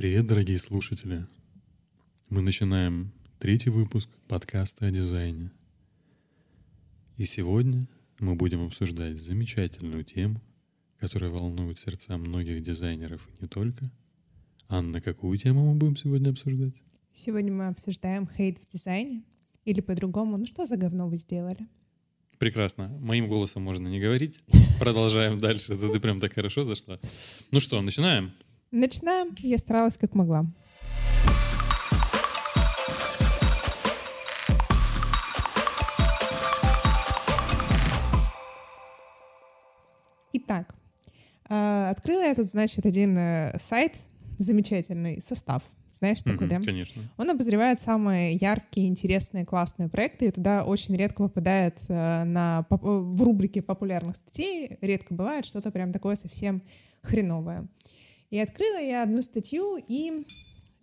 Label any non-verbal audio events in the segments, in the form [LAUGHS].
Привет, дорогие слушатели. Мы начинаем третий выпуск подкаста о дизайне. И сегодня мы будем обсуждать замечательную тему, которая волнует сердца многих дизайнеров и не только. Анна, какую тему мы будем сегодня обсуждать? Сегодня мы обсуждаем хейт в дизайне. Или по-другому, ну что за говно вы сделали? Прекрасно. Моим голосом можно не говорить. [LAUGHS] Продолжаем дальше. Ты прям так хорошо зашла. Ну что, начинаем? Начинаем. Я старалась как могла. Итак, э, открыла я тут, значит, один э, сайт, замечательный состав. Знаешь такой, Мгм, да? Конечно. Он обозревает самые яркие, интересные, классные проекты, и туда очень редко попадает э, на, в рубрике популярных статей, редко бывает что-то прям такое совсем хреновое. И открыла я одну статью и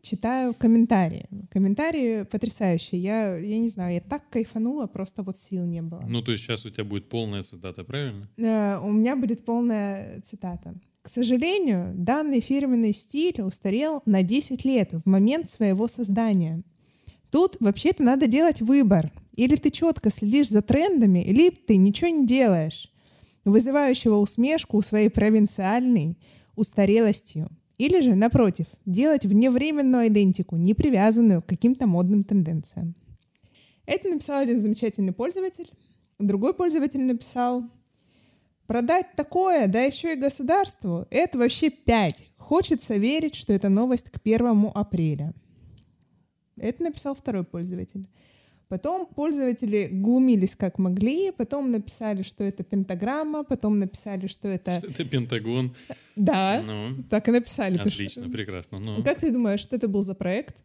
читаю комментарии. Комментарии потрясающие. Я, я не знаю, я так кайфанула, просто вот сил не было. Ну, то есть сейчас у тебя будет полная цитата, правильно? Э, у меня будет полная цитата. К сожалению, данный фирменный стиль устарел на 10 лет в момент своего создания. Тут вообще-то надо делать выбор. Или ты четко следишь за трендами, или ты ничего не делаешь, вызывающего усмешку своей провинциальной устарелостью. Или же, напротив, делать вневременную идентику, не привязанную к каким-то модным тенденциям. Это написал один замечательный пользователь. Другой пользователь написал, Продать такое, да еще и государству, это вообще пять. Хочется верить, что это новость к первому апреля. Это написал второй пользователь. Потом пользователи глумились как могли, потом написали, что это пентаграмма, потом написали, что это... Что Это Пентагон. Да, Ну, так и написали. Отлично, что- прекрасно. Ну, Как ты думаешь, что это был за проект?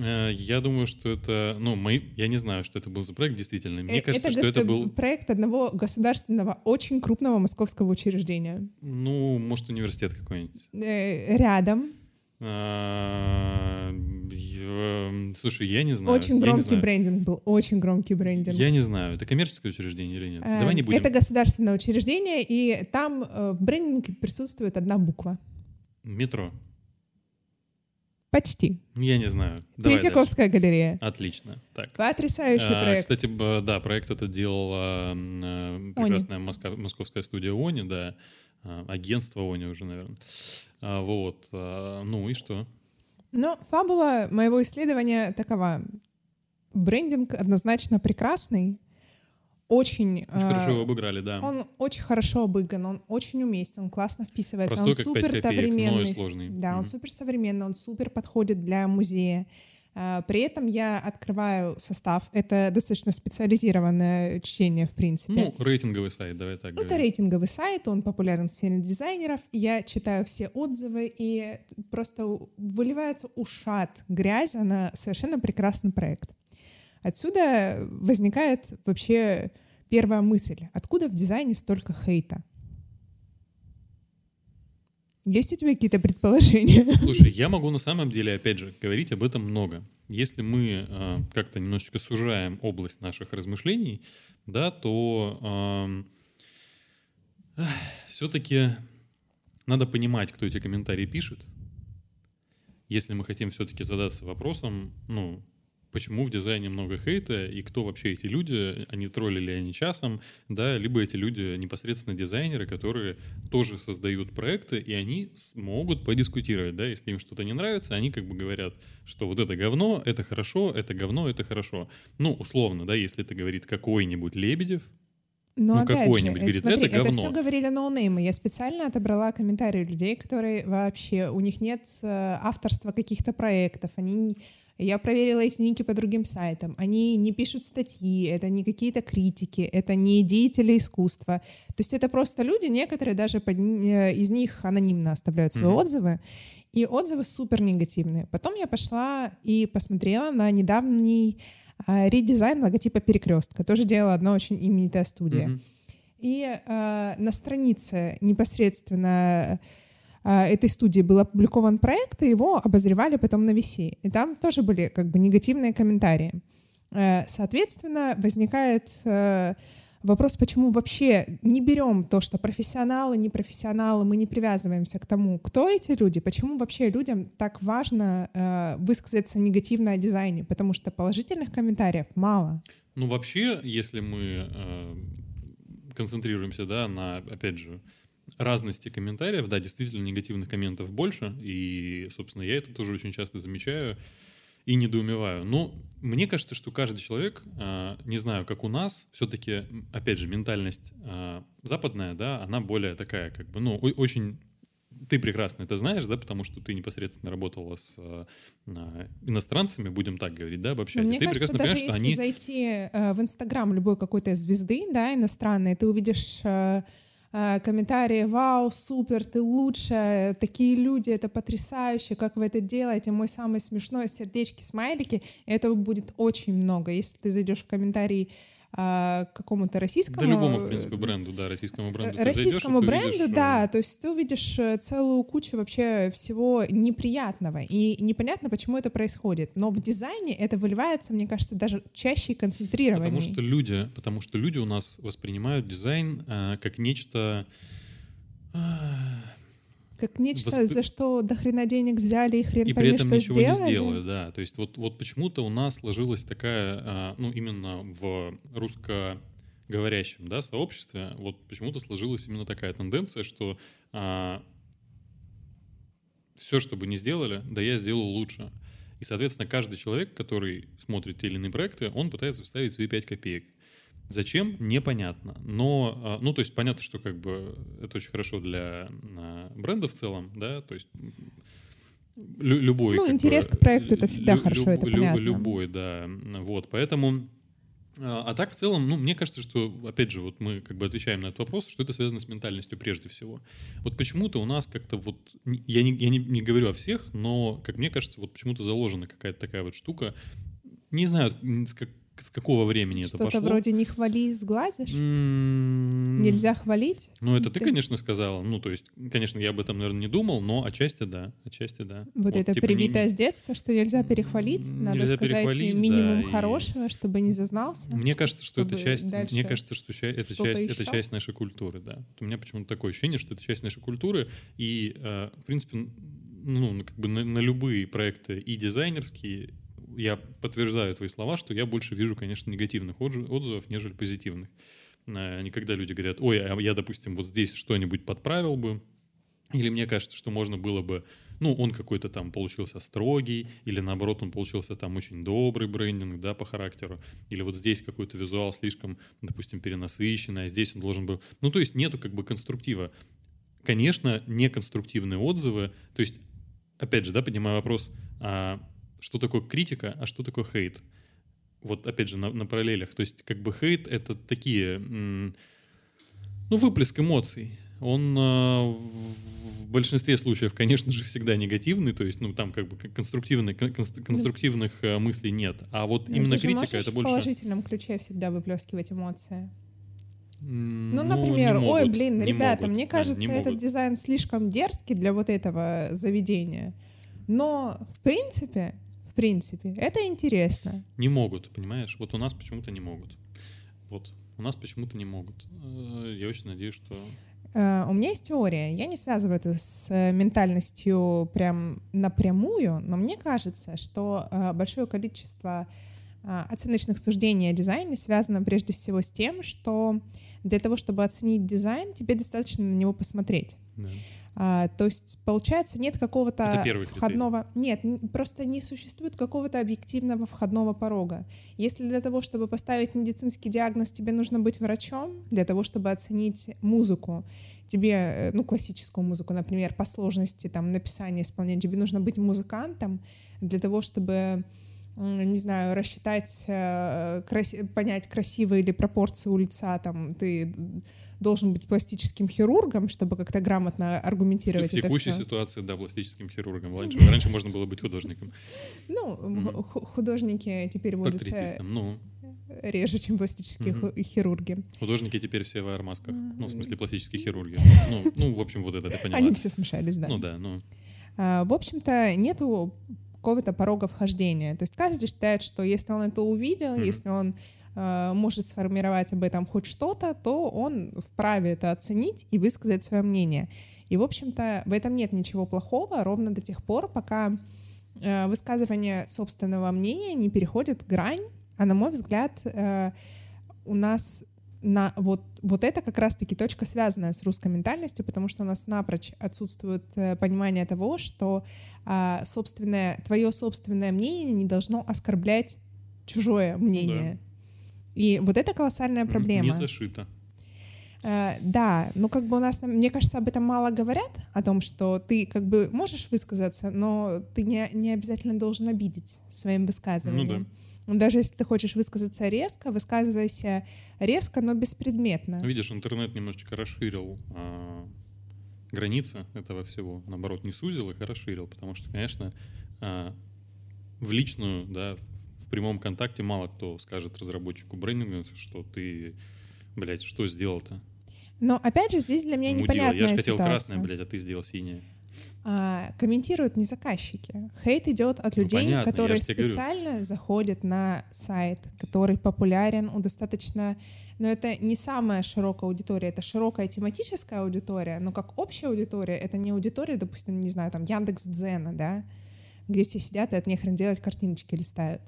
э, я думаю, что это, ну, мои, я не знаю, что это был за проект, действительно. Мне Э, кажется, что это был, проект одного государственного, очень крупного московского учреждения. ну, может, университет какой-нибудь. Э, Рядом. Я- Слушай, я не знаю. Очень громкий брендинг был, очень громкий брендинг. Я не знаю, это коммерческое учреждение или нет? Э, Давай не будем. Это государственное учреждение, и там э, в брендинге присутствует одна буква. Метро. Почти. Я не знаю. Давай дальше. Третьяковская галерея. Отлично. Так. Потрясающий А, проект. Кстати, да, проект этот делала э, прекрасная моска- московская студия Они, да, а, агентство Они уже, наверное. А, Вот. а, Ну и что? Но фабула моего исследования такова. Брендинг однозначно прекрасный, очень... Очень э, хорошо его обыграли, да. Он очень хорошо обыгран, он очень уместен, он классно вписывается, Простой, он супер копеек, современный. сложный. Да, он Мгм. супер современный, он супер подходит для музея. А, При этом я открываю состав. Это достаточно специализированное чтение, в принципе. Ну, рейтинговый сайт, давай так Это говорим. рейтинговый сайт, он популярен в сфере дизайнеров. Я читаю все отзывы, и просто выливается ушат грязь на совершенно прекрасный проект. Отсюда возникает вообще первая мысль. Откуда в дизайне столько хейта? Есть у тебя какие-то предположения? [LAUGHS] Слушай, я могу на самом деле, опять же, говорить об этом много. Если мы э, как-то немножечко сужаем область наших размышлений, да, то все-таки надо понимать, кто эти комментарии пишет. Если мы хотим все-таки задаться вопросом, ну, почему в дизайне много хейта, и кто вообще эти люди, они троллили они часом, да, либо эти люди непосредственно дизайнеры, которые тоже создают проекты, и они могут подискутировать, да, если им что-то не нравится, они как бы говорят, что вот это говно, это хорошо, это говно, это хорошо. Ну, условно, да, если это говорит какой-нибудь Лебедев, Но Ну, опять какой-нибудь э, говорит, смотри, «Это говно». все говорили ноунеймы. Я специально отобрала комментарии людей, которые вообще, у них нет э, авторства каких-то проектов, они я проверила эти ники по другим сайтам. Они не пишут статьи, это не какие-то критики, это не деятели искусства. То есть это просто люди, некоторые даже под э, из них анонимно оставляют свои Мгм. отзывы. И отзывы супер негативные. Потом я пошла и посмотрела на недавний а, редизайн логотипа перекрестка. Тоже делала одна очень именитая студия. Мгм. И э, на странице непосредственно э, этой студии был опубликован проект, и его обозревали потом на VC. И там тоже были как бы негативные комментарии. Э, соответственно, возникает э, вопрос, почему вообще не берем то, что профессионалы, не профессионалы, мы не привязываемся к тому, кто эти люди, почему вообще людям так важно э, высказаться негативно о дизайне, потому что положительных комментариев мало. Ну, вообще, если мы э, концентрируемся, да, на, опять же, разности комментариев, да, действительно негативных комментов больше, и, собственно, я это тоже очень часто замечаю и недоумеваю. Но мне кажется, что каждый человек, а, не знаю, как у нас, все-таки, опять же, ментальность а, западная, да, она более такая, как бы, ну, очень ты прекрасно это знаешь, да, потому что ты непосредственно работала с э, иностранцами, будем так говорить, да, вообще. Мне ты кажется, даже если они... зайти э, в Инстаграм любой какой-то звезды, да, иностранной, ты увидишь Э, комментарии «Вау, супер, ты лучшая, такие люди, это потрясающе, как вы это делаете, мой самый смешной, сердечки, смайлики». Этого будет очень много. Если ты зайдешь в комментарии а, какому-то российскому... Да любому, в принципе, бренду, да, российскому бренду. Российскому зайдешь, бренду, увидишь, да, то есть ты увидишь э, целую кучу вообще всего неприятного, и непонятно, почему это происходит. Но в дизайне это выливается, мне кажется, даже чаще и концентрированнее. Потому что люди, потому что люди у нас воспринимают дизайн э, как нечто... Э, как нечто, Восп... за что до хрена денег взяли и хрен и пойми, при этом что ничего сделали. не сделают, да. То есть вот, вот почему-то у нас сложилась такая, а, ну, именно в русскоговорящем да, сообществе, вот почему-то сложилась именно такая тенденция, что а, все, что бы не сделали, да я сделал лучше. И, соответственно, каждый человек, который смотрит те или иные проекты, он пытается вставить свои 5 копеек. Зачем? Непонятно. Но, а, ну, то есть понятно, что как бы это очень хорошо для а, бренда в целом, да, то есть любой... Ну, интерес бы, к проекту — это всегда лю- хорошо, люб, это понятно. Любой, да. Вот, поэтому... А, а так, в целом, ну, мне кажется, что, опять же, вот мы как бы отвечаем на этот вопрос, что это связано с ментальностью прежде всего. Вот почему-то у нас как-то вот, я не, я не, не говорю о всех, но, как мне кажется, вот почему-то заложена какая-то такая вот штука, не знаю, как, с какого времени Что-то это пошло. Что-то вроде «не хвали, сглазишь»? Mm-hmm. Нельзя хвалить? Ну, это ты... ты, конечно, сказала. Ну, то есть, конечно, я об этом, наверное, не думал, но отчасти да, отчасти да. Вот, вот это типа, привитое не... с детства, что нельзя перехвалить, надо нельзя сказать минимум да, хорошего, и... чтобы не зазнался. Мне кажется, что это часть, мне кажется, что это часть, это часть нашей культуры, да. У меня почему-то такое ощущение, что это часть нашей культуры, и, э, в принципе, ну, как бы на, на любые проекты и дизайнерские, я подтверждаю твои слова, что я больше вижу, конечно, негативных отзывов, нежели позитивных. Э, Никогда люди говорят, ой, а я, допустим, вот здесь что-нибудь подправил бы, или мне кажется, что можно было бы, ну, он какой-то там получился строгий, или наоборот, он получился там очень добрый брендинг, да, по характеру, или вот здесь какой-то визуал слишком, допустим, перенасыщенный, а здесь он должен был... Ну, то есть нету как бы конструктива. Конечно, неконструктивные отзывы, то есть, опять же, да, поднимаю вопрос, а что такое критика, а что такое хейт. Вот опять же на, на параллелях. То есть как бы хейт — это такие, ну, выплеск эмоций. Он э, в большинстве случаев, конечно же, всегда негативный, то есть, ну, там как бы конструктивных, конструктивных э, мыслей нет. А вот Но именно критика — это больше... в положительном ключе всегда выплескивать эмоции? Ну, например, могут, ой, блин, ребята, могут, мне кажется, этот дизайн слишком дерзкий для вот этого заведения. Но, в принципе, в принципе. Это интересно. Не могут, понимаешь? Вот у нас почему-то не могут. Вот. У нас почему-то не могут. Э, я очень надеюсь, что... Uh, у меня есть теория. Я не связываю это с uh, ментальностью прям напрямую, но мне кажется, что большое количество оценочных суждений о дизайне связано прежде всего с тем, что для того, чтобы оценить дизайн, тебе достаточно на него посмотреть. Да. А, то есть, получается, нет какого-то входного... Нет, просто не существует какого-то объективного входного порога. Если для того, чтобы поставить медицинский диагноз, тебе нужно быть врачом, для того, чтобы оценить музыку, тебе, э, ну, классическую музыку, например, по сложности там написания, исполнения, тебе нужно быть музыкантом для того, чтобы не знаю, рассчитать, э, понять, красивые ли пропорции у лица, там, ты должен быть пластическим хирургом, чтобы как-то грамотно аргументировать в, в текущей это все. ситуации, да, пластическим хирургом. [LAUGHS] Раньше, раньше можно было быть художником. Ну, художники теперь водятся ну. реже, чем пластические хирурги. Художники теперь все в армасках. Ну, в смысле, пластические [LAUGHS] хирурги. Ну, ну, в общем, вот это ты поняла. Они все смешались, да. Ну да, ну. А, в общем-то, нету какого-то порога вхождения. То есть каждый считает, что если он это увидел, mm-hmm. если он может сформировать об этом хоть что-то, то он вправе это оценить и высказать свое мнение. И, в общем-то, в этом нет ничего плохого ровно до тех пор, пока э, высказывание собственного мнения не переходит грань, а, на мой взгляд, э, у нас на вот, вот это как раз-таки точка, связанная с русской ментальностью, потому что у нас напрочь отсутствует э, понимание того, что э, собственное, твое собственное мнение не должно оскорблять чужое мнение. Да. И вот это колоссальная проблема. Не зашито. Uh, да, ну как бы у нас, мне кажется, об этом мало говорят, о том, что ты как бы можешь высказаться, но ты не, не обязательно должен обидеть своим высказыванием. Ну да. Даже если ты хочешь высказаться резко, высказывайся резко, но беспредметно. Ну, видишь, интернет немножечко расширил а, границы этого всего, наоборот, не сузил их, а расширил, потому что, конечно, а, в личную, да, прямом контакте мало кто скажет разработчику брендинга, что ты, блядь, что сделал-то? Но опять же, здесь для меня Мудила. непонятная Я же хотел ситуация. красное, блядь, а ты сделал синее. А, комментируют не заказчики. Хейт идет от ну, людей, ну, понятно, которые специально говорю. заходят на сайт, который популярен у достаточно но это не самая широкая аудитория, это широкая тематическая аудитория, но как общая аудитория, это не аудитория, допустим, не знаю, там Яндекс Дзена, да, где все сидят и от нехрен делать картиночки листают.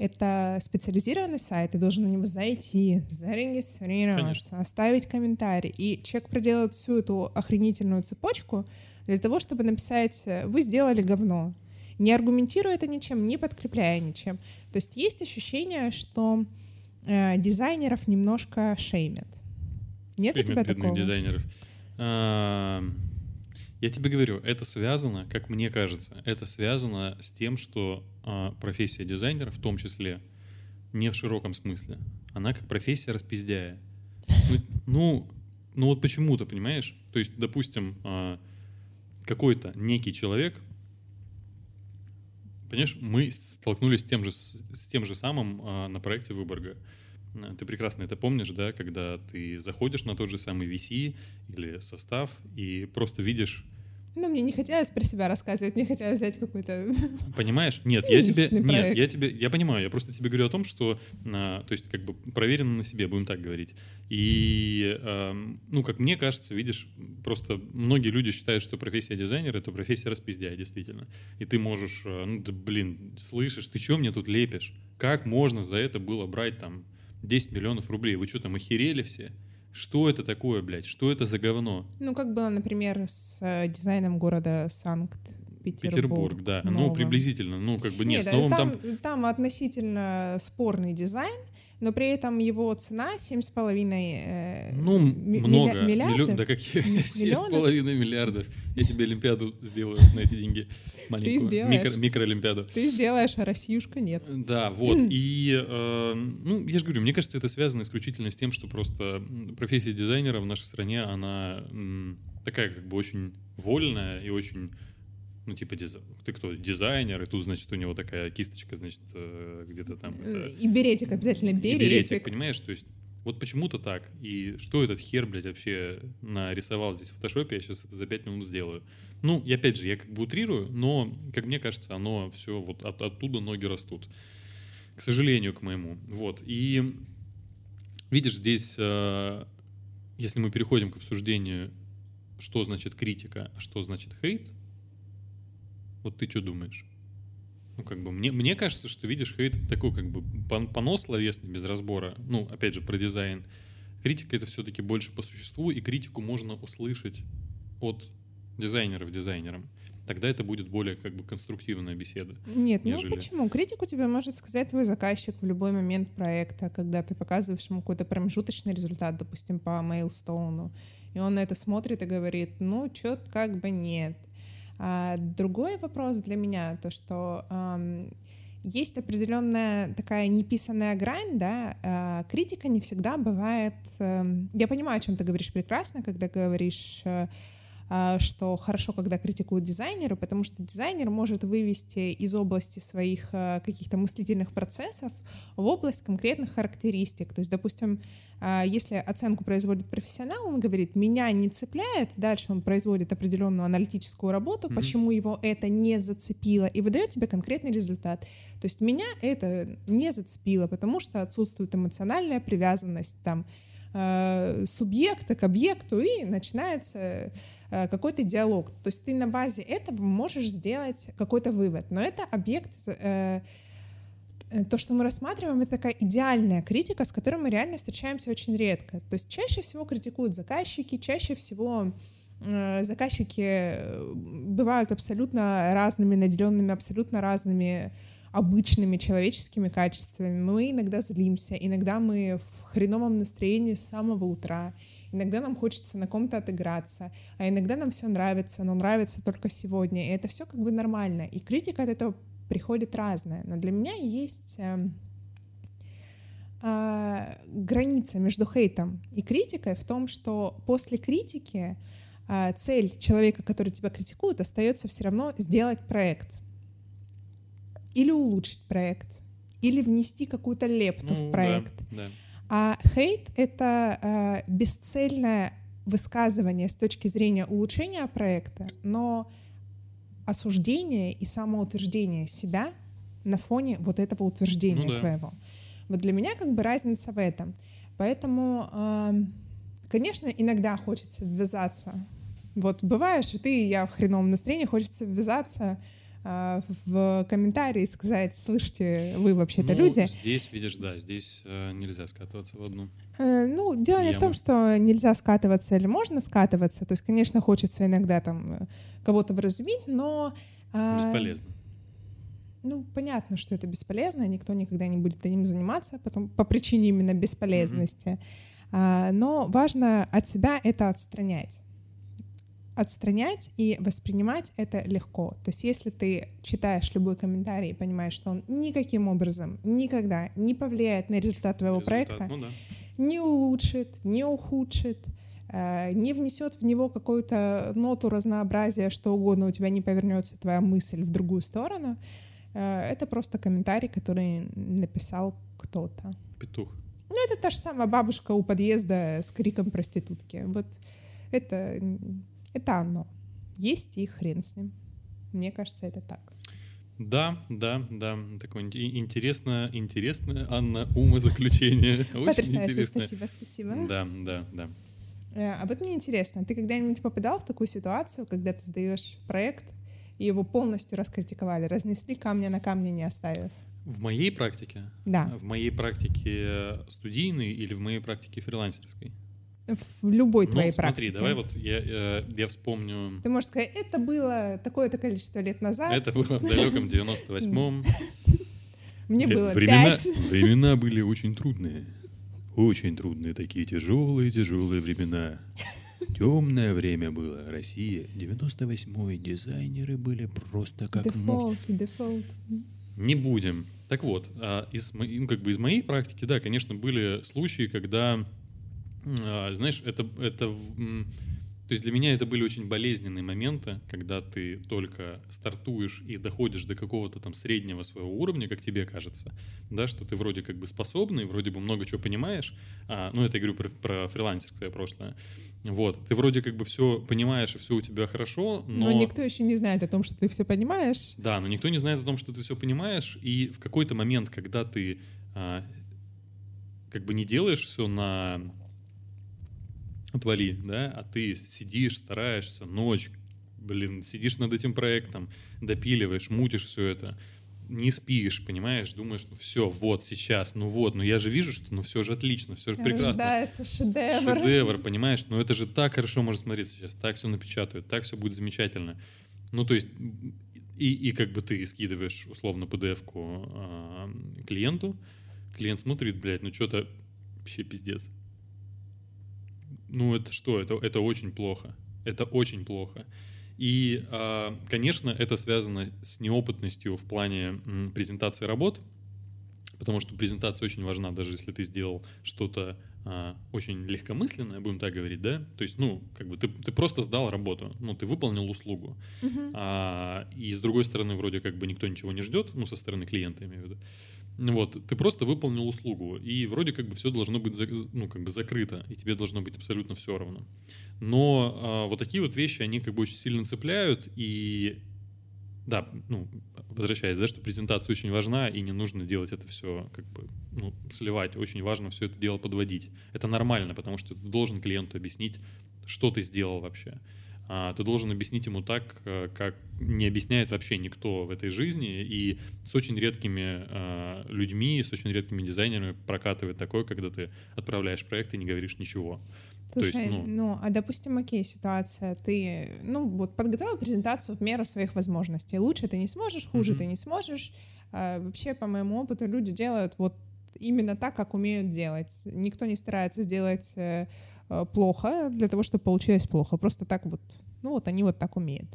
Это специализированный сайт, ты должен на него зайти, зарегистрироваться, Конечно. оставить комментарий. И человек проделает всю эту охренительную цепочку для того, чтобы написать «Вы сделали говно», не аргументируя это ничем, не подкрепляя ничем. То есть есть ощущение, что э, дизайнеров немножко шеймят. Нет шеймят у тебя такого? дизайнеров. А, я тебе говорю, это связано, как мне кажется, это связано с тем, что а, профессия дизайнера, в том числе, не в широком смысле, она как профессия распиздяя. Ну, ну, ну вот почему-то, понимаешь? То есть, допустим, а, какой-то некий человек, понимаешь, мы столкнулись с тем же, с тем же самым а, на проекте Выборга. Ты прекрасно это помнишь, да, когда ты заходишь на тот же самый VC или состав и просто видишь ну, мне не хотелось про себя рассказывать, мне хотелось взять какой-то... [LAUGHS] Понимаешь? Нет, я тебе... Нет, я тебе... Я понимаю, я просто тебе говорю о том, что... А, то есть, как бы проверено на себе, будем так говорить. И, а, ну, как мне кажется, видишь, просто многие люди считают, что профессия дизайнера — это профессия распиздяя, действительно. И ты можешь... А, ну, да, блин, слышишь, ты что мне тут лепишь? Как можно за это было брать там 10 миллионов рублей. Вы что там, охерели все? Что это такое, блядь? Что это за говно? Ну, как было, например, с э, дизайном города Санкт-Петербург. Петербург, да. Ну, новым. Ну, приблизительно. Ну, как бы нет, нет с новым там, там... Там относительно спорный дизайн, но при этом его цена 7,5 э, Ну, много. Миллиардов? Миллион, да какие? [LAUGHS] 7,5 миллиардов. Я тебе Олимпиаду сделаю на эти деньги. Маленькую. Ты сделаешь. Микро, микроолимпиаду. Ты сделаешь, а Россиюшка нет. Да, вот. И, э, ну, я же говорю, мне кажется, это связано исключительно с тем, что просто профессия дизайнера в нашей стране, она такая как бы очень вольная и очень ну, типа, диз... ты кто, дизайнер, и тут, значит, у него такая кисточка, значит, э, где-то там. Это... И беретик обязательно, беретик. И беретик, понимаешь, то есть вот почему-то так. И что этот хер, блядь, вообще нарисовал здесь в фотошопе, я сейчас это за пять минут сделаю. Ну, и опять же, я как бы утрирую, но, как мне кажется, оно все вот от, оттуда ноги растут. К сожалению, к моему. Вот. И видишь, здесь, э, если мы переходим к обсуждению, что значит критика, а что значит хейт, вот ты что думаешь? Ну, как бы, мне, мне кажется, что, видишь, хейт такой, как бы, понос словесный, без разбора. Ну, опять же, про дизайн. Критика — это все-таки больше по существу, и критику можно услышать от дизайнеров дизайнерам. Тогда это будет более как бы конструктивная беседа. Нет, ну нежели... ну почему? Критику тебе может сказать твой заказчик в любой момент проекта, когда ты показываешь ему какой-то промежуточный результат, допустим, по мейлстоуну, и он на это смотрит и говорит, ну, что-то как бы нет. А другой вопрос для меня, то что эм, есть определенная такая неписанная грань, да, э, критика не всегда бывает... Э, я понимаю, о чем ты говоришь прекрасно, когда говоришь... Э, что хорошо, когда критикуют дизайнеры, потому что дизайнер может вывести из области своих а, каких-то мыслительных процессов в область конкретных характеристик. То есть, допустим, а, если оценку производит профессионал, он говорит, меня не цепляет, дальше он производит определенную аналитическую работу, mm-hmm. почему его это не зацепило, и выдает тебе конкретный результат. То есть меня это не зацепило, потому что отсутствует эмоциональная привязанность там субъекта к объекту, и начинается Э, какой-то диалог. То есть ты на базе этого можешь сделать какой-то вывод. Но это объект э, э, то, что мы рассматриваем, это такая идеальная критика, с которой мы реально встречаемся очень редко. То есть чаще всего критикуют заказчики, чаще всего заказчики бывают абсолютно разными, наделенными абсолютно разными обычными человеческими качествами. Мы иногда злимся, иногда мы в хреновом настроении с самого утра, Иногда нам хочется на ком-то отыграться, а иногда нам все нравится, но нравится только сегодня. И это все как бы нормально. И критика от этого приходит разная. Но для меня есть э, граница между хейтом и критикой в том, что после критики э, цель человека, который тебя критикует, остается все равно сделать проект или улучшить проект, или внести какую-то лепту ну, в проект. Да, да. А хейт — это э, бесцельное высказывание с точки зрения улучшения проекта, но осуждение и самоутверждение себя на фоне вот этого утверждения ну, да. твоего. Вот для меня как бы разница в этом. Поэтому, э, конечно, иногда хочется ввязаться. Вот бываешь, и ты, и я в хреновом настроении, хочется ввязаться в комментарии сказать, слышите, вы вообще-то ну, люди. Здесь, видишь, да, здесь э, нельзя скатываться в одну. Э, ну, дело не в том, что нельзя скатываться или можно скатываться. То есть, конечно, хочется иногда там э, кого-то вразумить, но... Э, Бесполезно. Ну, понятно, что это бесполезно, никто никогда не будет этим заниматься потом, по причине именно бесполезности. Mm-hmm. А, но важно от себя это отстранять отстранять и воспринимать это легко. То есть если ты читаешь любой комментарий и понимаешь, что он никаким образом никогда не повлияет на результат твоего результат, проекта, ну да. не улучшит, не ухудшит, э, не внесет в него какую-то ноту разнообразия, что угодно, у тебя не повернется твоя мысль в другую сторону, э, это просто комментарий, который написал кто-то. Петух. Ну, это та же самая бабушка у подъезда с криком проститутки. Вот это это оно. Есть и хрен с ним. Мне кажется, это так. Да, да, да. Такое интересное, интересное, Анна, умозаключение. [LAUGHS] Очень интересное. спасибо, спасибо. Да, да, да. Э, а вот мне интересно, ты когда-нибудь попадал в такую ситуацию, когда ты сдаешь проект, и его полностью раскритиковали, разнесли камня на камне не оставив? В моей практике? Да. В моей практике студийной или в моей практике фрилансерской? В любой ну, твоей смотри, практике. давай вот я, я, я вспомню... Ты можешь сказать, это было такое-то количество лет назад. Это было в далеком [LAUGHS] 98-м. Мне было времена, 5. Времена были очень трудные. Очень трудные такие тяжелые-тяжелые времена. Темное время было. Россия. 98-й. Дизайнеры были просто как... Дефолт, дефолт. Не будем. Так вот, а, из, ну, как бы из моей практики, да, конечно, были случаи, когда знаешь, это, это то есть для меня это были очень болезненные моменты, когда ты только стартуешь и доходишь до какого-то там среднего своего уровня, как тебе кажется, да, что ты вроде как бы способный, вроде бы много чего понимаешь, а, ну это я говорю про, про фрилансерское прошлое, вот, ты вроде как бы все понимаешь и все у тебя хорошо, но... Но никто еще не знает о том, что ты все понимаешь. Да, но никто не знает о том, что ты все понимаешь, и в какой-то момент, когда ты а, как бы не делаешь все на отвали, да, а ты сидишь, стараешься, ночь, блин, сидишь над этим проектом, допиливаешь, мутишь все это, не спишь, понимаешь, думаешь, ну все, вот сейчас, ну вот, ну я же вижу, что ну все же отлично, все же прекрасно. Рождается шедевр. Шедевр, понимаешь, ну это же так хорошо может смотреться сейчас, так все напечатают, так все будет замечательно. Ну то есть и, и как бы ты скидываешь условно PDF-ку э, клиенту, клиент смотрит, блядь, ну что-то вообще пиздец ну это что? Это, это очень плохо. Это очень плохо. И, а, конечно, это связано с неопытностью в плане презентации работ, потому что презентация очень важна, даже если ты сделал что-то а, очень легкомысленное, будем так говорить, да, то есть, ну, как бы ты, ты просто сдал работу, ну, ты выполнил услугу, Мгм. а, и с другой стороны, вроде как бы никто ничего не ждет, ну, со стороны клиента, имею в виду. Вот, ты просто выполнил услугу, и вроде как бы все должно быть, ну, как бы закрыто, и тебе должно быть абсолютно все равно. Но а, вот такие вот вещи, они как бы очень сильно цепляют, и да, ну, возвращаясь, да, что презентация очень важна, и не нужно делать это все, как бы, ну, сливать. Очень важно все это дело подводить. Это нормально, потому что ты должен клиенту объяснить, что ты сделал вообще. А, ты должен объяснить ему так, э, как не объясняет вообще никто в этой жизни, и с очень редкими а, людьми, с очень редкими дизайнерами прокатывает такое, когда ты отправляешь проект и не говоришь ничего. То Слушай, есть, ну- ну, а допустим, окей, ситуация, ты, ну, вот подготовил презентацию в меру своих возможностей. Лучше ты не сможешь, хуже Мгм. ты не сможешь. А, вообще, по моему опыту, люди делают вот именно так, как умеют делать. Никто не старается сделать э, плохо для того, чтобы получилось плохо. Просто так вот, ну, вот они вот так умеют.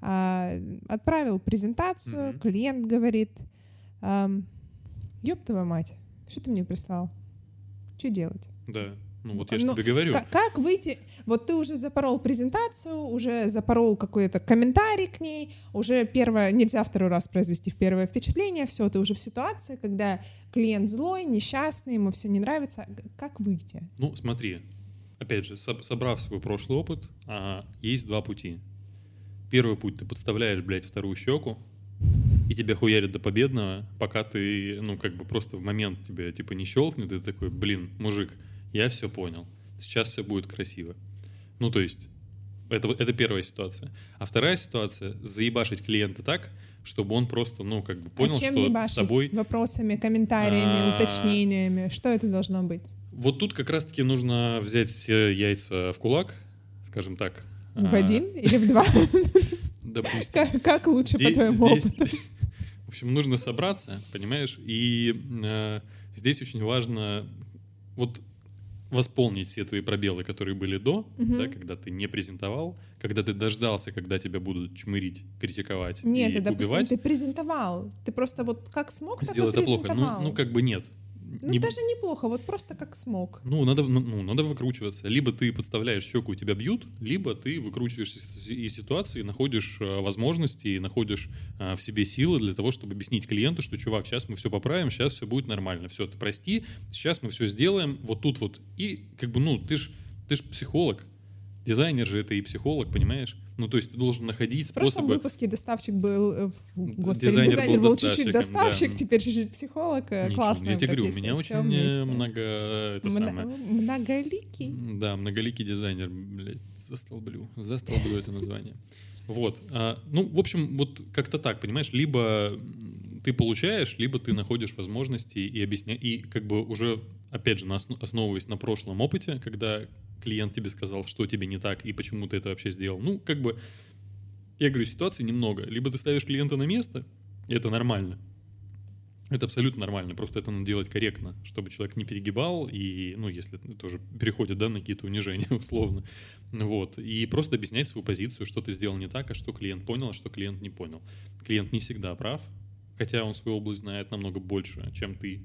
А, отправил презентацию, Мгм. клиент говорит, ёб твою мать, что ты мне прислал? Что делать? Да. Ну вот я же Ну, тебе говорю. Ка- Как выйти? Вот ты уже запорол презентацию, уже запорол какой-то комментарий к ней, уже первое, нельзя второй раз произвести в первое впечатление, все, ты уже в ситуации, когда клиент злой, несчастный, ему все не нравится. Как выйти? Ну, смотри, опять же, соб- собрав свой прошлый опыт, а, есть два пути. Первый путь, ты подставляешь, блядь, вторую щеку, и тебя хуярят до победного, пока ты, ну, как бы просто в момент тебя, типа, не щелкнет, и ты такой, блин, мужик, я все понял, сейчас все будет красиво. Ну, то есть, это, это первая ситуация. А вторая ситуация — заебашить клиента так, чтобы он просто, ну, как бы понял, а чем что ебашить? с тобой... Вопросами, комментариями, А. уточнениями. Что это должно быть? Вот тут как раз-таки нужно взять все яйца в кулак, скажем так. В А, один или в два? [LAUGHS] Допустим. Как, лучше, по твоему опыту? [LAUGHS] В общем, нужно собраться, понимаешь? И э, здесь очень важно вот восполнить все твои пробелы, которые были до, Мгм. да, когда ты не презентовал, когда ты дождался, когда тебя будут чмырить, критиковать Нет, и ты, допустим, убивать. ты презентовал. Ты просто вот как смог, так и Сделал это плохо. Ну, ну, как бы нет. Ну, Не- даже неплохо, вот просто как смог. Ну, надо, ну, надо выкручиваться. Либо ты подставляешь щеку, и тебя бьют, либо ты выкручиваешься из из ситуации, находишь э, возможности, и находишь э, в себе силы для того, чтобы объяснить клиенту, что, чувак, сейчас мы все поправим, сейчас все будет нормально. Все, ты прости, сейчас мы все сделаем вот тут вот. И как бы, ну, ты ж, ты ж психолог. Дизайнер же это и психолог, понимаешь? Ну, то есть ты должен находить В прошлом способы... выпуске доставщик был, э, господи, Дизайнер дизайнер, был был чуть-чуть доставщик, да. теперь чуть-чуть психолог. э, Ничего, Классная я тебе говорю, у меня очень вместе. много... Это Мно- самое... Многоликий. Да, многоликий дизайнер, блядь, застолблю. Застолблю это название. Вот. а, ну, в общем, вот как-то так, понимаешь? Либо ты получаешь, либо ты находишь возможности и объясняешь. И как бы уже, опять же, на осно- основываясь на прошлом опыте, когда клиент тебе сказал, что тебе не так и почему ты это вообще сделал. Ну, как бы, я говорю, ситуаций немного. Либо ты ставишь клиента на место, и это нормально. Это абсолютно нормально, просто это надо делать корректно, чтобы человек не перегибал, и, ну, если это уже переходит, да, на какие-то унижения, [LAUGHS] условно, вот, и просто объяснять свою позицию, что ты сделал не так, а что клиент понял, а что клиент не понял. Клиент не всегда прав, хотя он свою область знает намного больше, чем ты,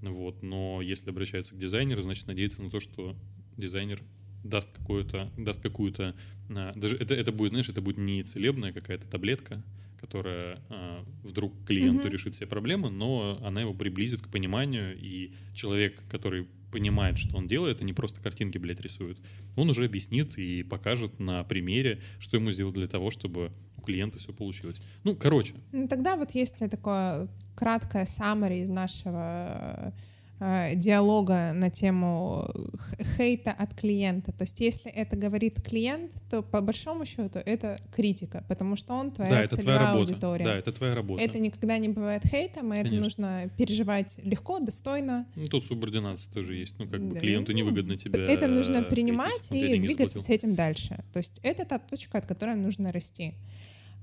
вот, но если обращаются к дизайнеру, значит, надеяться на то, что дизайнер даст какую-то, даст какую-то, а, даже это, это будет, знаешь, это будет не целебная какая-то таблетка, которая а, вдруг клиенту Мгм. решит все проблемы, но она его приблизит к пониманию, и человек, который понимает, что он делает, а не просто картинки, блядь, рисует, он уже объяснит и покажет на примере, что ему сделать для того, чтобы у клиента все получилось. Ну, короче, Ну, тогда вот если такое краткое summary из нашего э, диалога на тему х- хейта от клиента. То есть если это говорит клиент, то по большому счету это критика, потому что он твоя да, это целевая твоя работа. аудитория. Да, это твоя работа. Это никогда не бывает хейтом, и это Конечно. нужно переживать легко, достойно. Ну, тут субординация тоже есть. Ну, как бы Да, клиенту ну, невыгодно тебя... Это нужно принимать и деньги двигаться с заплатил. этим дальше. То есть это та точка, от которой нужно расти.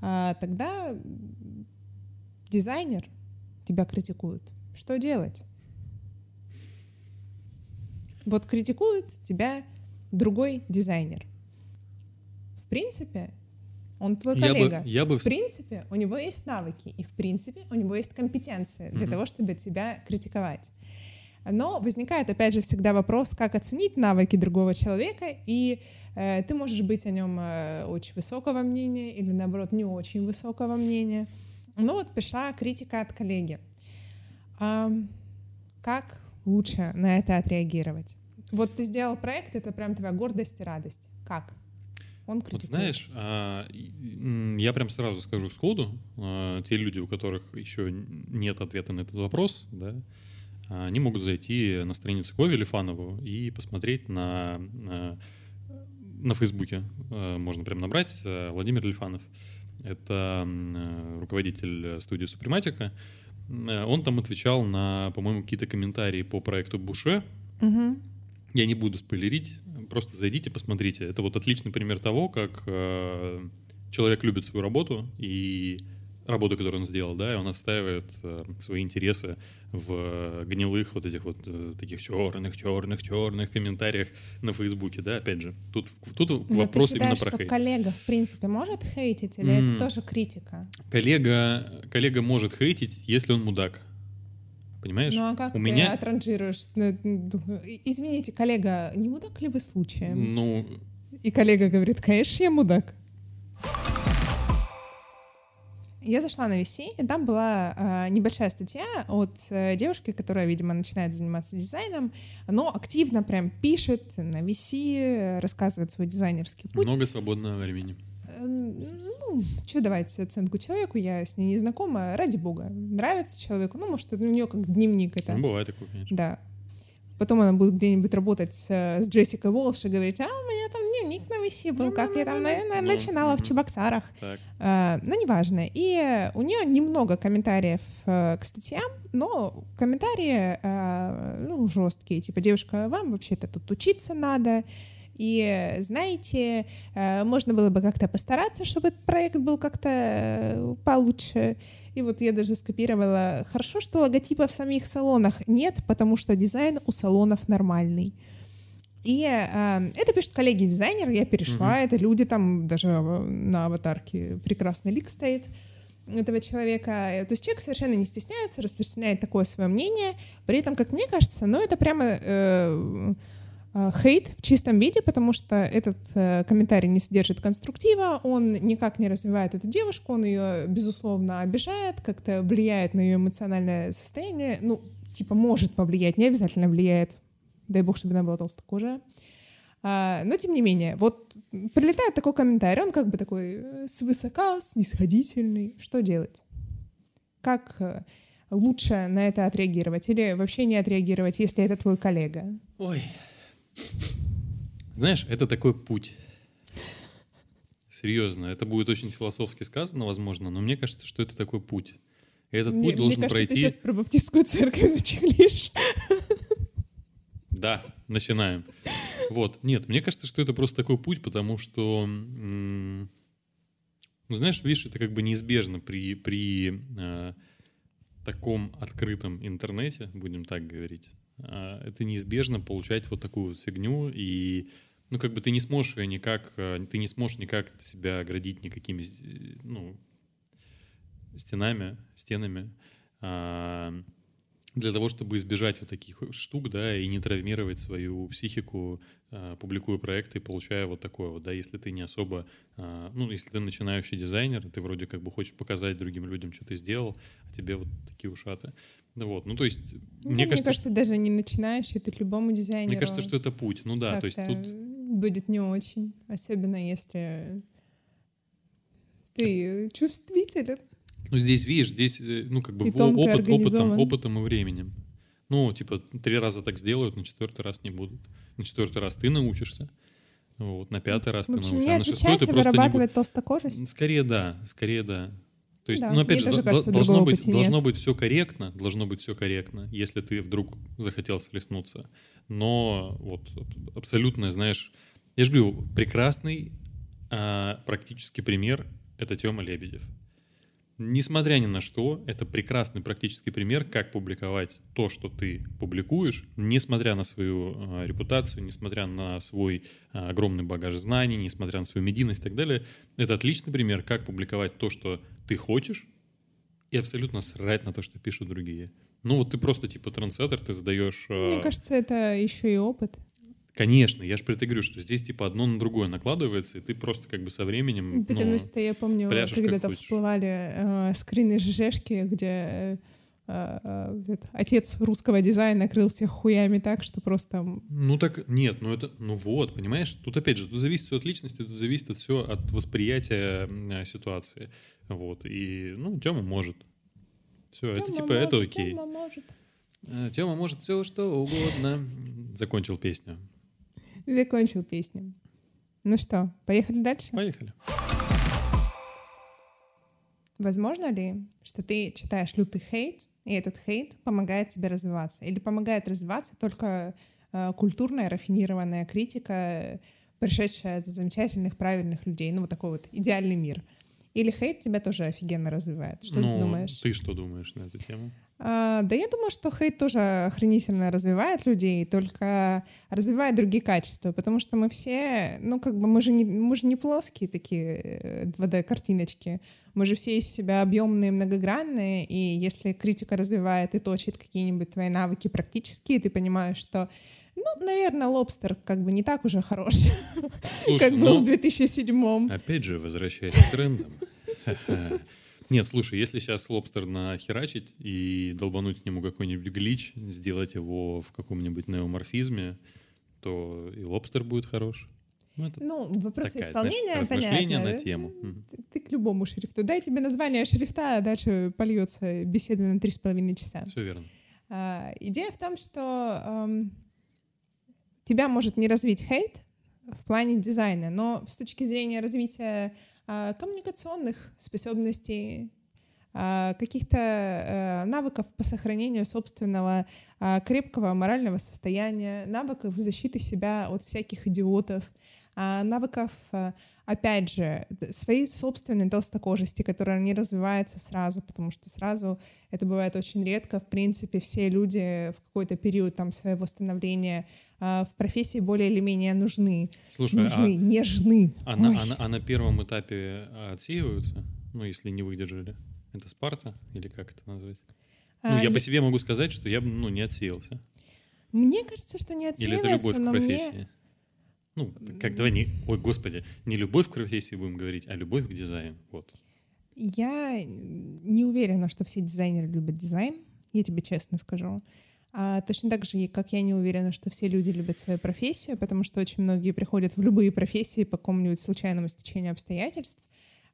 А тогда дизайнер тебя критикует. Что делать? Вот критикует тебя другой дизайнер. В принципе, Он твой Я бы- коллега. я бы В принципе, у него есть навыки, и в принципе, у него есть компетенции для Мгм. того, чтобы тебя критиковать. Но возникает, опять же, всегда вопрос, как оценить навыки другого человека, и э, ты можешь быть о нем э, очень высокого мнения или, наоборот, не очень высокого мнения. Ну вот пришла критика от коллеги. Ам, как лучше на это отреагировать? Вот ты сделал проект, это прям твоя гордость и радость. Как? Он Вот критикует. знаешь, а, я прям сразу скажу сходу, а, те люди, у которых еще нет ответа на этот вопрос, да, они могут зайти на страницу Кови Лифанову и посмотреть на, на, на Фейсбуке. А, Можно прям набрать Владимир Лифанов. Это руководитель студии Супрематика. А, Он там отвечал на, по-моему, какие-то комментарии по проекту Буше, Мгм. я не буду спойлерить, просто зайдите, посмотрите. Это вот отличный пример того, как э, человек любит свою работу и работу, которую он сделал, да, и он отстаивает э, свои интересы в гнилых вот этих вот э, таких черных, черных, черных комментариях на Фейсбуке, да, опять же. Тут, тут Но вопрос ты именно считаешь, про что хейт. коллега, в принципе, может хейтить, или М. это тоже критика? Коллега, коллега может хейтить, если он мудак. Понимаешь? Ну а как У ты меня- отранжируешь? Ну, и- Извините, коллега, не мудак ли вы случаем? Ну, И коллега говорит, конечно, я мудак. Я зашла на VC, и там была а, небольшая статья от э, девушки, которая, видимо, начинает заниматься дизайном, но активно прям пишет на VC, рассказывает свой дизайнерский путь. много свободного времени. Э, Ну, что давать оценку человеку, я с ней не знакома, ради бога. Нравится человеку, ну, может, у нее как дневник это. Ну, бывает такое, конечно. Да. Потом она будет где-нибудь работать э, с Джессикой Волш и говорить, а у меня там дневник на VC был, как я там на- на- Ну, начинала в. Чебоксарах. А, Ну, неважно. И у нее немного комментариев э, к статьям, но комментарии, э, ну, жесткие. Типа, девушка, вам вообще-то тут учиться надо. И, знаете, э, можно было бы как-то постараться, чтобы этот проект был как-то э, получше. И вот я даже скопировала. Хорошо, что логотипа в самих салонах нет, потому что дизайн у салонов нормальный. И э, это пишут коллеги-дизайнер, я перешла, это люди там, даже э, на аватарке прекрасный лик стоит этого человека. То есть человек совершенно не стесняется, распространяет такое свое мнение. При этом, как мне кажется, ну это прямо э, хейт в чистом виде, потому что этот э, комментарий не содержит конструктива, он никак не развивает эту девушку, он ее, безусловно, обижает, как-то влияет на ее эмоциональное состояние. Ну, типа, может повлиять, не обязательно влияет. Дай бог, чтобы она была толстокожая. А, но тем не менее, вот прилетает такой комментарий, он как бы такой э, свысока, снисходительный. Что делать? Как э, лучше на это отреагировать или вообще не отреагировать, если это твой коллега? Ой. Знаешь, это такой путь. Серьезно, это будет очень философски сказано, возможно, но мне кажется, что это такой путь. И этот Мне- путь должен мне кажется, пройти. ты сейчас про баптистскую церковь [LAUGHS] зачехлишь. Да, начинаем. Вот. Нет, мне кажется, что это просто такой путь, потому что, м, ну, знаешь, видишь, это как бы неизбежно при, при э, таком открытом интернете, будем так говорить. А, это неизбежно получать вот такую вот фигню, и, ну, как бы ты не сможешь её никак, э, ты не сможешь никак себя оградить никакими, э, ну, стенами, стенами. А, для того, чтобы избежать вот таких штук, да, и не травмировать свою психику, э, публикуя проекты получая вот такое вот, да, если ты не особо, э, ну, если ты начинающий дизайнер, ты вроде как бы хочешь показать другим людям, что ты сделал, а тебе вот такие ушаты. Да вот, ну, то есть, Ну, мне, кажется, даже не начинаешь, это любому что, дизайнеру мне кажется, что это путь, ну да, то есть тут, будет не очень, особенно если ты чувствителен. Ну, здесь, видишь, здесь, э, ну, как бы опыт, опытом, опытом и временем. Ну, типа, три раза так сделают, на четвертый раз не будут. На четвертый раз ты научишься, вот, на пятый раз В ты общем, научишься, не а на шестой ты просто не будешь. вырабатывать толстокожесть. Скорее да, скорее да. То есть, Да, ну опять же, тоже кажется, должно быть, должно быть все корректно, должно быть все корректно, если ты вдруг захотел слеснуться. Но вот аб- абсолютно, знаешь, я же говорю, прекрасный а, практический пример это Тёма Лебедев. Несмотря ни на что, это прекрасный практический пример, как публиковать то, что ты публикуешь, несмотря на свою э, репутацию, несмотря на свой э, огромный багаж знаний, несмотря на свою медийность и так далее. Это отличный пример, как публиковать то, что ты хочешь, и абсолютно срать на то, что пишут другие. Ну вот ты просто типа трансетер, ты задаешь... Мне э, кажется, это еще и опыт. Конечно, я же про это говорю, что здесь типа одно на другое накладывается, и ты просто как бы со временем... Потому ну, что я помню, когда-то всплывали э, скрины ЖЖшки, где э, э, этот отец русского дизайна крыл всех хуями так, что просто... Ну так нет, ну это, ну вот, понимаешь, тут опять же, тут зависит все от личности, тут зависит от все от восприятия ситуации, вот, и, ну, Тёма может. Все, это «Тёма типа, это может, окей. Тёма может». Э, Тёма может все что угодно. Закончил песню. Закончил песню. Ну что, поехали дальше? Поехали. Возможно ли, что ты читаешь лютый хейт, и этот хейт помогает тебе развиваться? Или помогает развиваться только э, культурная, рафинированная критика, пришедшая от замечательных, правильных людей? Ну, вот такой вот идеальный мир. Или хейт тебя тоже офигенно развивает? Что ну, ты думаешь? ты что думаешь на эту тему? А, да я думаю, что хейт тоже охренительно развивает людей, только развивает другие качества, потому что мы все, ну как бы мы же не, мы же не плоские такие э, 2D-картиночки, мы же все из себя объемные, многогранные, и если критика развивает и точит какие-нибудь твои навыки практические, ты понимаешь, что ну, наверное, лобстер как бы не так уже хорош, [LAUGHS] Слушай, как был ну, в 2007 Опять же, возвращаясь к трендам. [LAUGHS] Нет, слушай, если сейчас лобстер нахерачить и долбануть к нему какой-нибудь глич, сделать его в каком-нибудь неоморфизме, то и лобстер будет хорош. Ну, это Ну, вопрос такая, исполнения, знаешь, понятно. на тему. Мгм. Ты, ты к любому шрифту. Дай тебе название шрифта, а дальше польется беседа на три с половиной часа. Все верно. А, идея в том, что ам, тебя может не развить хейт в плане дизайна, но с точки зрения развития коммуникационных способностей, а, каких-то э, навыков по сохранению собственного а, крепкого морального состояния, навыков защиты себя от всяких идиотов, а, навыков, а, опять же, своей собственной толстокожести, которая не развивается сразу, потому что сразу это бывает очень редко. В принципе, все люди в какой-то период там своего становления а, в профессии более или менее нужны. Слушай, нужны, нежны. а, а на, а на- а на первом этапе отсеиваются? Ну, если не выдержали. Это Спарта? Или как это назвать? Ну, А, я я- по себе могу сказать, что я бы, ну, не отсеялся. Мне кажется, что не Или это любовь к но профессии? мне... Ну, как давай не... Ой, господи, не любовь к профессии будем говорить, а любовь к дизайну. Вот. Я не уверена, что все дизайнеры любят дизайн, я тебе честно скажу. А точно так же, как я не уверена, что все люди любят свою профессию, потому что очень многие приходят в любые профессии по какому-нибудь случайному стечению обстоятельств.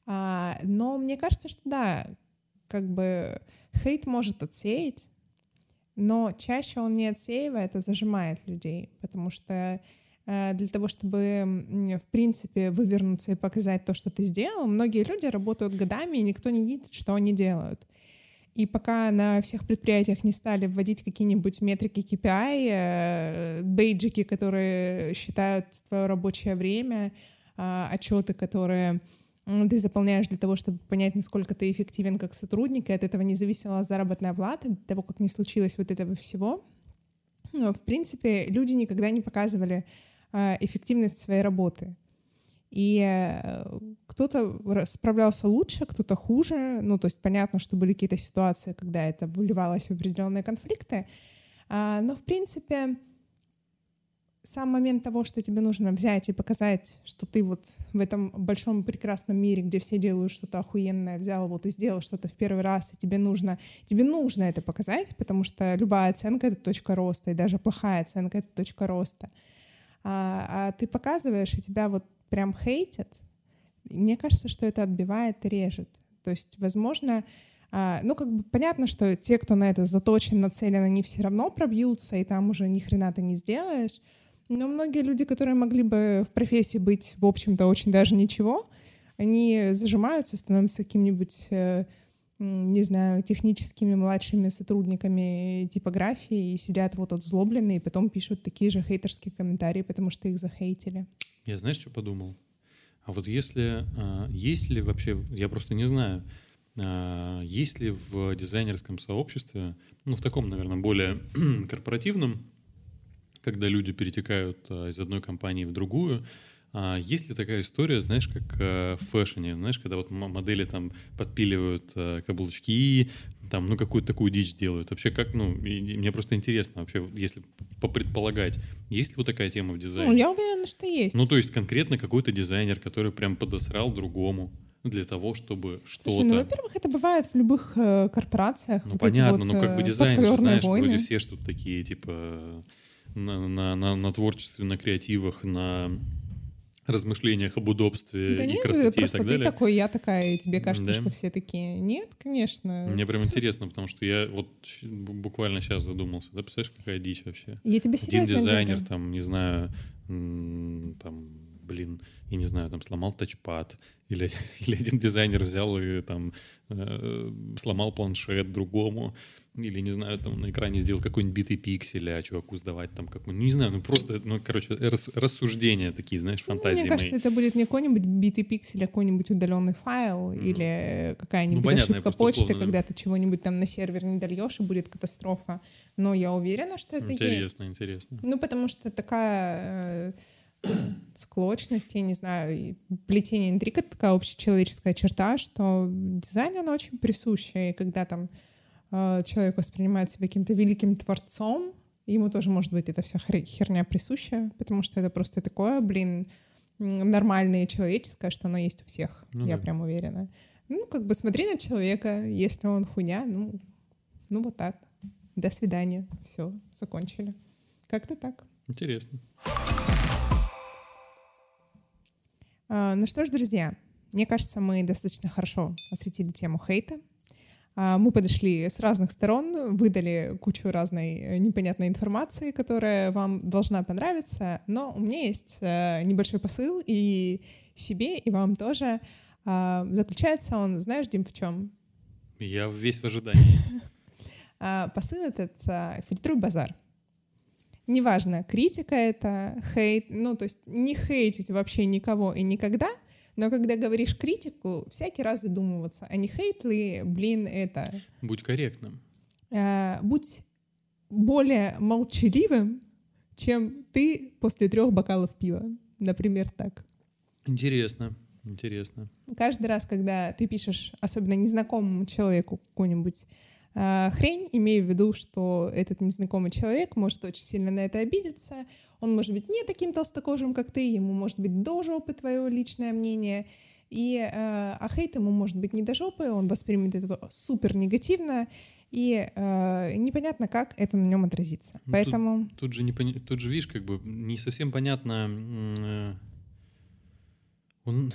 А, но мне кажется, что да, как бы хейт может отсеять, но чаще он не отсеивает, а зажимает людей, потому что э, для того, чтобы, в принципе, вывернуться и показать то, что ты сделал, многие люди работают годами, и никто не видит, что они делают. И пока на всех предприятиях не стали вводить какие-нибудь метрики KPI, э, бейджики, которые считают твое рабочее время, а, отчеты, которые ты заполняешь для того, чтобы понять, насколько ты эффективен как сотрудник, и от этого не зависела заработная плата, до того, как не случилось вот этого всего. Но, в принципе, люди никогда не показывали а, эффективность своей работы. И э, кто-то ра- справлялся лучше, кто-то хуже. Ну, то есть понятно, что были какие-то ситуации, когда это выливалось в определенные конфликты. А, Но, в принципе, сам момент того, что тебе нужно взять и показать, что ты вот в этом большом прекрасном мире, где все делают что-то охуенное, взял вот и сделал что-то в первый раз, и тебе нужно, тебе нужно это показать, потому что любая оценка — это точка роста, и даже плохая оценка — это точка роста. А, а ты показываешь, и тебя вот прям хейтят, мне кажется, что это отбивает и режет. То есть, возможно, а, ну, как бы понятно, что те, кто на это заточен, нацелен, они все равно пробьются, и там уже ни хрена ты не сделаешь. Но многие люди, которые могли бы в профессии быть, в общем-то, очень даже ничего, они зажимаются, становятся каким-нибудь, э, не знаю, техническими младшими сотрудниками типографии и сидят вот отзлобленные, и потом пишут такие же хейтерские комментарии, потому что их захейтили. Я знаешь, что подумал? А вот если... а, есть ли вообще... Я просто не знаю. А, есть ли в дизайнерском сообществе, ну, в таком, наверное, более [CLEARS THROAT] корпоративном, когда люди перетекают а, из одной компании в другую, есть ли такая история, знаешь, как э, в фэшне, знаешь, когда вот модели там подпиливают э, каблучки, там, ну, какую-то такую дичь делают. Вообще, как, ну, мне просто интересно вообще, если попредполагать, есть ли вот такая тема в дизайне? Ну, я уверена, что есть. Ну, то есть конкретно какой-то дизайнер, который прям подосрал другому для того, чтобы что-то... Слушай, ну, во-первых, это бывает в любых э, корпорациях. Ну, вот понятно, вот, ну, как бы э, дизайнеры, знаешь, войны. вроде все что-то такие, типа, на, на, на, на творчестве, на креативах, на размышлениях об удобстве да и нет, красоте и так далее. ты такой, я такая, и тебе кажется, да. что все такие. Нет, конечно. Мне прям интересно, потому что я вот буквально сейчас задумался. Да, представляешь, какая дичь вообще? Я тебе серьезно Один дизайнер, там, не знаю, там, блин, я не знаю, там сломал тачпад, [LAUGHS] или, или один дизайнер взял и там э, сломал планшет другому, или, не знаю, там на экране сделал какой-нибудь битый пиксель, а чуваку сдавать там как ну не знаю, ну просто, ну, короче, рас, рассуждения такие, знаешь, фантазии Мне кажется, мои. это будет не какой-нибудь битый пиксель, а какой-нибудь удаленный файл mm. или какая-нибудь ну, понятно, ошибка почты, условно, когда ты чего-нибудь там на сервер не дольешь, и будет катастрофа. Но я уверена, что это интересно, есть. Интересно, интересно. Ну, потому что такая э, [CLEARS THROAT] склочность, я не знаю, плетение интриг — это такая общечеловеческая черта, что дизайн, он очень присущий, и когда там э, человек воспринимает себя каким-то великим творцом, ему тоже может быть эта вся херня присуща, потому что это просто такое, блин, нормальное и человеческое, что оно есть у всех, ну, я да. прям уверена. Ну, как бы смотри на человека, если он хуйня, ну, ну вот так. До свидания. Все, закончили. Как-то так. Интересно. А, ну что ж, друзья, мне кажется, мы достаточно хорошо осветили тему хейта. А, мы подошли с разных сторон, выдали кучу разной э, непонятной информации, которая вам должна понравиться, но у меня есть э, небольшой посыл и себе, и вам тоже. А, заключается он, знаешь, Дим, в чем? Я весь в ожидании. [LAUGHS] Посыл этот — фильтруй базар. Неважно, критика это, хейт, ну, то есть не хейтить вообще никого и никогда — но когда говоришь критику, всякий раз задумываться, а не хейт ли, блин, это... Будь корректным. А, будь более молчаливым, чем ты после трех бокалов пива. Например, так. Интересно, интересно. Каждый раз, когда ты пишешь, особенно незнакомому человеку какую-нибудь хрень, имея в виду, что этот незнакомый человек может очень сильно на это обидеться, он может быть не таким толстокожим, как ты, ему может быть до жопы твое личное мнение, и, э, а хейт ему может быть не до жопы, он воспримет это супер негативно, и э, непонятно, как это на нем отразится. Ну, Поэтому... Тут, тут, же не пони... тут же, видишь, как бы не совсем понятно... Э, он...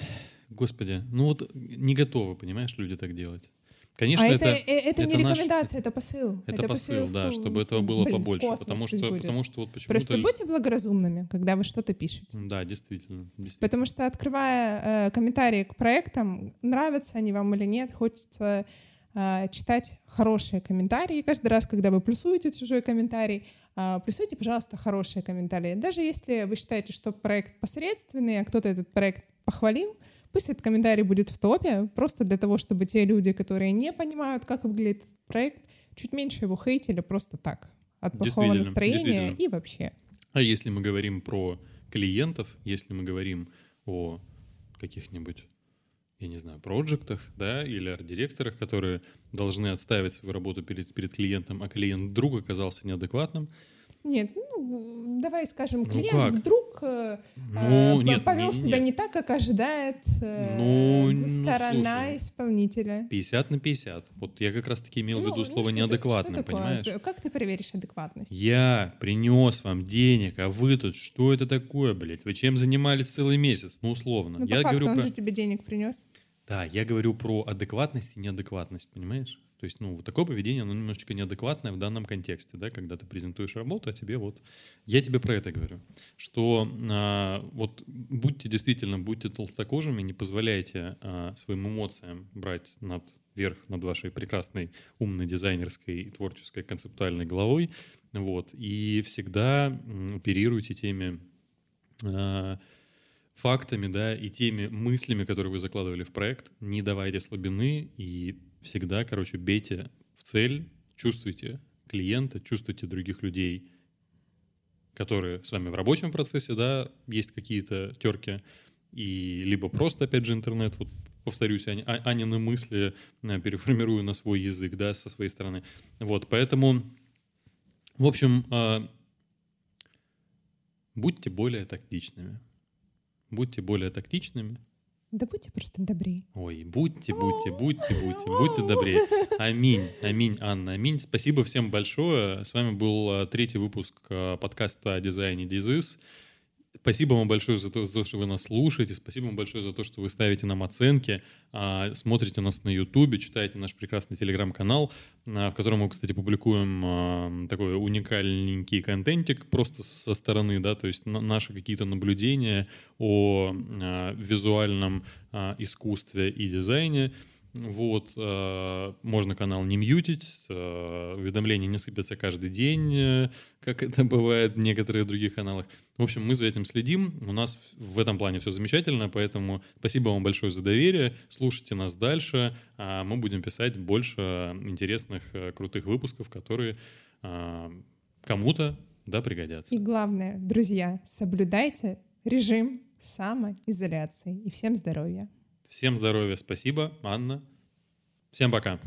Господи, ну вот не готовы, понимаешь, люди так делать. Конечно, а это, это, э, это, это не рекомендация, наш... это посыл. Это, это посыл, посыл, да, в, чтобы этого было блин, побольше. Потому что, потому что вот почему-то... Просто будьте благоразумными, когда вы что-то пишете. Да, действительно. действительно. Потому что, открывая э, комментарии к проектам, нравятся они вам или нет, хочется э, читать хорошие комментарии. Каждый раз, когда вы плюсуете чужой комментарий, э, плюсуйте, пожалуйста, хорошие комментарии. Даже если вы считаете, что проект посредственный, а кто-то этот проект похвалил, Пусть этот комментарий будет в топе, просто для того, чтобы те люди, которые не понимают, как выглядит этот проект, чуть меньше его хейтили просто так, от плохого настроения и вообще. А если мы говорим про клиентов, если мы говорим о каких-нибудь я не знаю, проектах, да, или арт-директорах, которые должны отставить свою работу перед, перед клиентом, а клиент вдруг оказался неадекватным, нет, ну, давай скажем, ну клиент ну вдруг э, ну, э, нет, повел не, себя не так, как ожидает э, ну, сторона ну, исполнителя. 50 на 50. Вот я как раз-таки имел ну, в виду ну, слово ну, неадекватно, понимаешь? Как ты проверишь адекватность? Я принес вам денег, а вы тут что это такое, блядь? Вы чем занимались целый месяц? Ну, условно. Ну, я по факту, говорю он про... же тебе денег принес. Да, я говорю про адекватность и неадекватность, понимаешь? То есть, ну, вот такое поведение, оно немножечко неадекватное в данном контексте, да, когда ты презентуешь работу, а тебе вот... Я тебе про это говорю, что а, вот будьте действительно, будьте толстокожими, не позволяйте а, своим эмоциям брать над верх над вашей прекрасной, умной, дизайнерской, творческой, концептуальной головой, вот, и всегда оперируйте теми а, фактами, да, и теми мыслями, которые вы закладывали в проект, не давайте слабины и всегда, короче, бейте в цель, чувствуйте клиента, чувствуйте других людей, которые с вами в рабочем процессе, да, есть какие-то терки, и либо просто, опять же, интернет, вот повторюсь, Ани, а, Анины мысли э, переформирую на свой язык, да, со своей стороны. Вот, поэтому, в общем, а, будьте более тактичными. Будьте более тактичными. Да будьте просто добрее. Ой, будьте, будьте, будьте, будьте, будьте добрее. [LAUGHS] Аминь, аминь, Анна, аминь. Спасибо всем большое. С вами был э, третий выпуск э, подкаста о дизайне Дизис. Спасибо вам большое за то, за то, что вы нас слушаете. Спасибо вам большое за то, что вы ставите нам оценки, а, смотрите нас на Ютубе, читаете наш прекрасный телеграм-канал, а, в котором мы, кстати, публикуем а, такой уникальненький контентик просто со стороны, да, то есть наши какие-то наблюдения о визуальном искусстве и дизайне. Вот, э, можно канал не мьютить, э, уведомления не сыпятся каждый день, э, как это [LAUGHS] бывает в некоторых других каналах. В общем, мы за этим следим, у нас в этом плане все замечательно, поэтому спасибо вам большое за доверие, слушайте нас дальше, а мы будем писать больше интересных, э, крутых выпусков, которые э, кому-то, да, пригодятся. И главное, друзья, соблюдайте режим самоизоляции. И всем здоровья. Всем здоровья, спасибо, Анна. Всем пока.